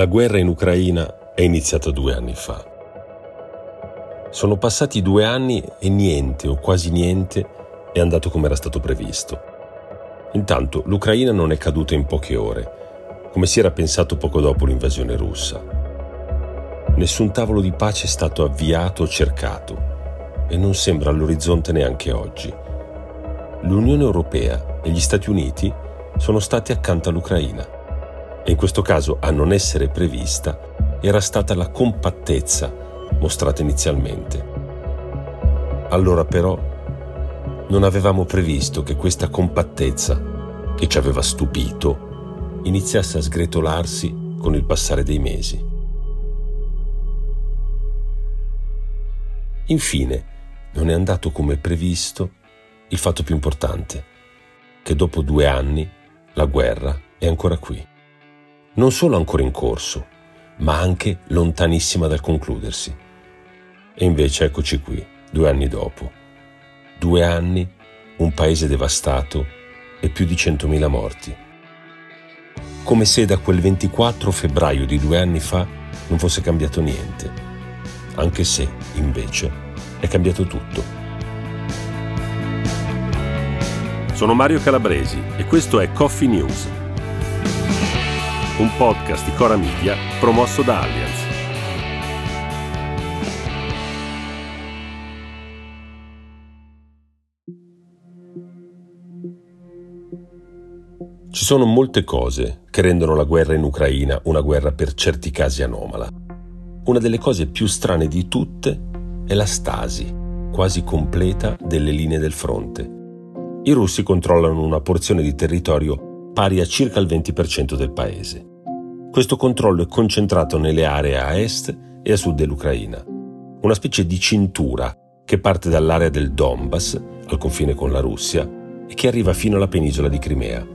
La guerra in Ucraina è iniziata due anni fa. Sono passati due anni e niente o quasi niente è andato come era stato previsto. Intanto l'Ucraina non è caduta in poche ore, come si era pensato poco dopo l'invasione russa. Nessun tavolo di pace è stato avviato o cercato e non sembra all'orizzonte neanche oggi. L'Unione Europea e gli Stati Uniti sono stati accanto all'Ucraina e in questo caso a non essere prevista era stata la compattezza mostrata inizialmente. Allora però non avevamo previsto che questa compattezza, che ci aveva stupito, iniziasse a sgretolarsi con il passare dei mesi. Infine, non è andato come previsto il fatto più importante, che dopo due anni la guerra è ancora qui non solo ancora in corso, ma anche lontanissima dal concludersi. E invece eccoci qui, due anni dopo. Due anni, un paese devastato e più di 100.000 morti. Come se da quel 24 febbraio di due anni fa non fosse cambiato niente, anche se, invece, è cambiato tutto. Sono Mario Calabresi e questo è Coffee News un podcast di Cora Media promosso da Allianz. Ci sono molte cose che rendono la guerra in Ucraina una guerra per certi casi anomala. Una delle cose più strane di tutte è la stasi, quasi completa, delle linee del fronte. I russi controllano una porzione di territorio pari a circa il 20% del paese. Questo controllo è concentrato nelle aree a est e a sud dell'Ucraina, una specie di cintura che parte dall'area del Donbass, al confine con la Russia, e che arriva fino alla penisola di Crimea.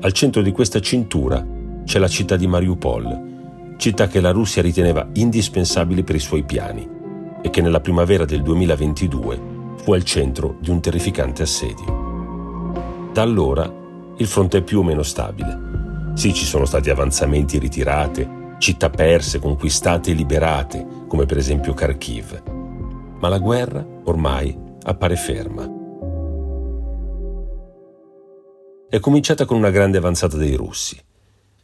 Al centro di questa cintura c'è la città di Mariupol, città che la Russia riteneva indispensabile per i suoi piani e che nella primavera del 2022 fu al centro di un terrificante assedio. Da allora il fronte è più o meno stabile sì, ci sono stati avanzamenti ritirate, città perse, conquistate e liberate, come per esempio Kharkiv. Ma la guerra ormai appare ferma. È cominciata con una grande avanzata dei russi,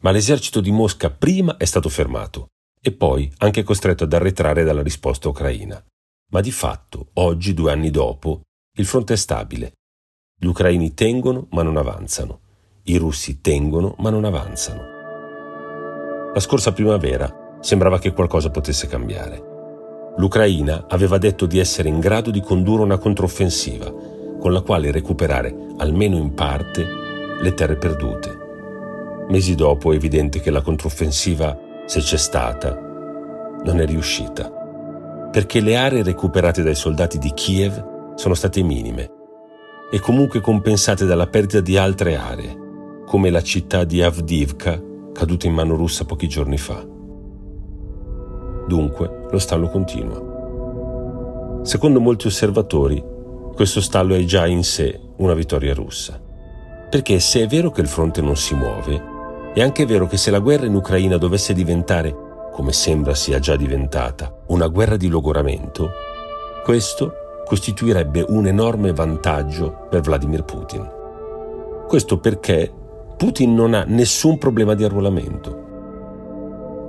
ma l'esercito di Mosca prima è stato fermato e poi anche costretto ad arretrare dalla risposta ucraina. Ma di fatto, oggi, due anni dopo, il fronte è stabile. Gli ucraini tengono ma non avanzano. I russi tengono ma non avanzano. La scorsa primavera sembrava che qualcosa potesse cambiare. L'Ucraina aveva detto di essere in grado di condurre una controffensiva, con la quale recuperare, almeno in parte, le terre perdute. Mesi dopo è evidente che la controffensiva, se c'è stata, non è riuscita, perché le aree recuperate dai soldati di Kiev sono state minime e comunque compensate dalla perdita di altre aree, come la città di Avdivka, caduta in mano russa pochi giorni fa. Dunque, lo stallo continua. Secondo molti osservatori, questo stallo è già in sé una vittoria russa. Perché se è vero che il fronte non si muove, è anche vero che se la guerra in Ucraina dovesse diventare, come sembra sia già diventata, una guerra di logoramento, questo costituirebbe un enorme vantaggio per Vladimir Putin. Questo perché Putin non ha nessun problema di arruolamento.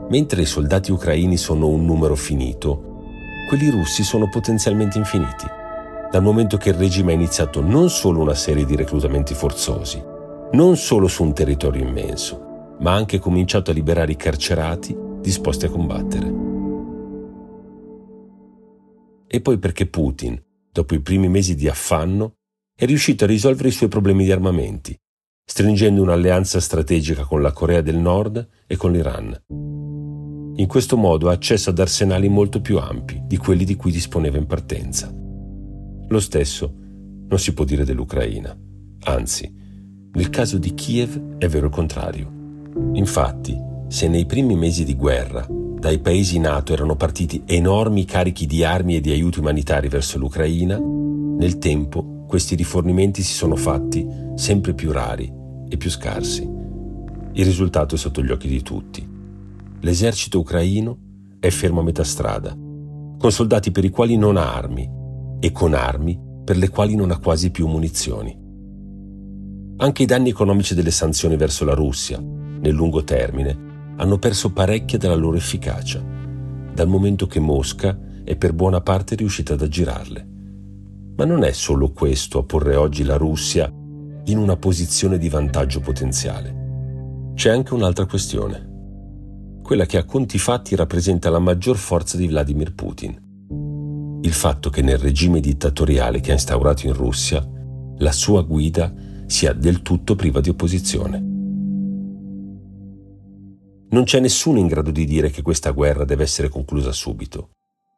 Mentre i soldati ucraini sono un numero finito, quelli russi sono potenzialmente infiniti, dal momento che il regime ha iniziato non solo una serie di reclutamenti forzosi, non solo su un territorio immenso, ma ha anche cominciato a liberare i carcerati disposti a combattere. E poi perché Putin, dopo i primi mesi di affanno, è riuscito a risolvere i suoi problemi di armamenti stringendo un'alleanza strategica con la Corea del Nord e con l'Iran. In questo modo ha accesso ad arsenali molto più ampi di quelli di cui disponeva in partenza. Lo stesso non si può dire dell'Ucraina. Anzi, nel caso di Kiev è vero il contrario. Infatti, se nei primi mesi di guerra dai paesi NATO erano partiti enormi carichi di armi e di aiuti umanitari verso l'Ucraina, nel tempo questi rifornimenti si sono fatti sempre più rari e più scarsi. Il risultato è sotto gli occhi di tutti. l'esercito ucraino è fermo a metà strada, con soldati per i quali non ha armi e con armi per le quali non ha quasi più munizioni. Anche i danni economici delle sanzioni verso la Russia, nel lungo termine, hanno perso parecchia della loro efficacia, dal momento che Mosca è per buona parte riuscita ad aggirarle. Ma non è solo questo a porre oggi la Russia in una posizione di vantaggio potenziale. C'è anche un'altra questione, quella che a conti fatti rappresenta la maggior forza di Vladimir Putin. Il fatto che nel regime dittatoriale che ha instaurato in Russia la sua guida sia del tutto priva di opposizione. Non c'è nessuno in grado di dire che questa guerra deve essere conclusa subito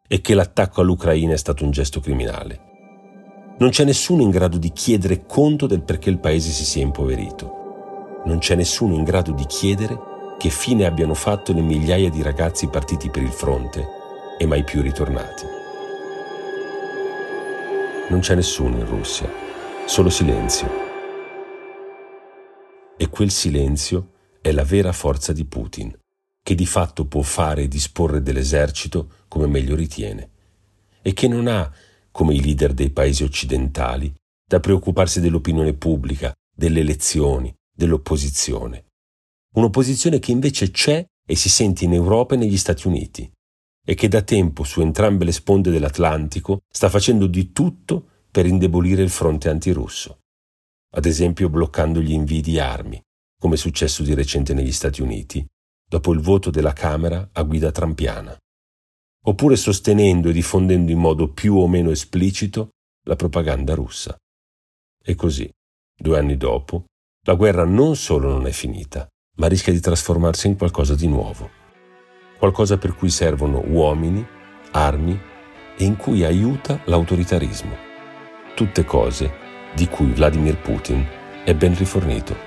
e che l'attacco all'Ucraina è stato un gesto criminale. Non c'è nessuno in grado di chiedere conto del perché il paese si sia impoverito. Non c'è nessuno in grado di chiedere che fine abbiano fatto le migliaia di ragazzi partiti per il fronte e mai più ritornati. Non c'è nessuno in Russia, solo silenzio. E quel silenzio è la vera forza di Putin, che di fatto può fare e disporre dell'esercito come meglio ritiene, e che non ha come i leader dei paesi occidentali, da preoccuparsi dell'opinione pubblica, delle elezioni, dell'opposizione. Un'opposizione che invece c'è e si sente in Europa e negli Stati Uniti e che da tempo su entrambe le sponde dell'Atlantico sta facendo di tutto per indebolire il fronte antirusso, ad esempio bloccando gli invii di armi, come è successo di recente negli Stati Uniti, dopo il voto della Camera a guida trampiana oppure sostenendo e diffondendo in modo più o meno esplicito la propaganda russa. E così, due anni dopo, la guerra non solo non è finita, ma rischia di trasformarsi in qualcosa di nuovo. Qualcosa per cui servono uomini, armi e in cui aiuta l'autoritarismo. Tutte cose di cui Vladimir Putin è ben rifornito.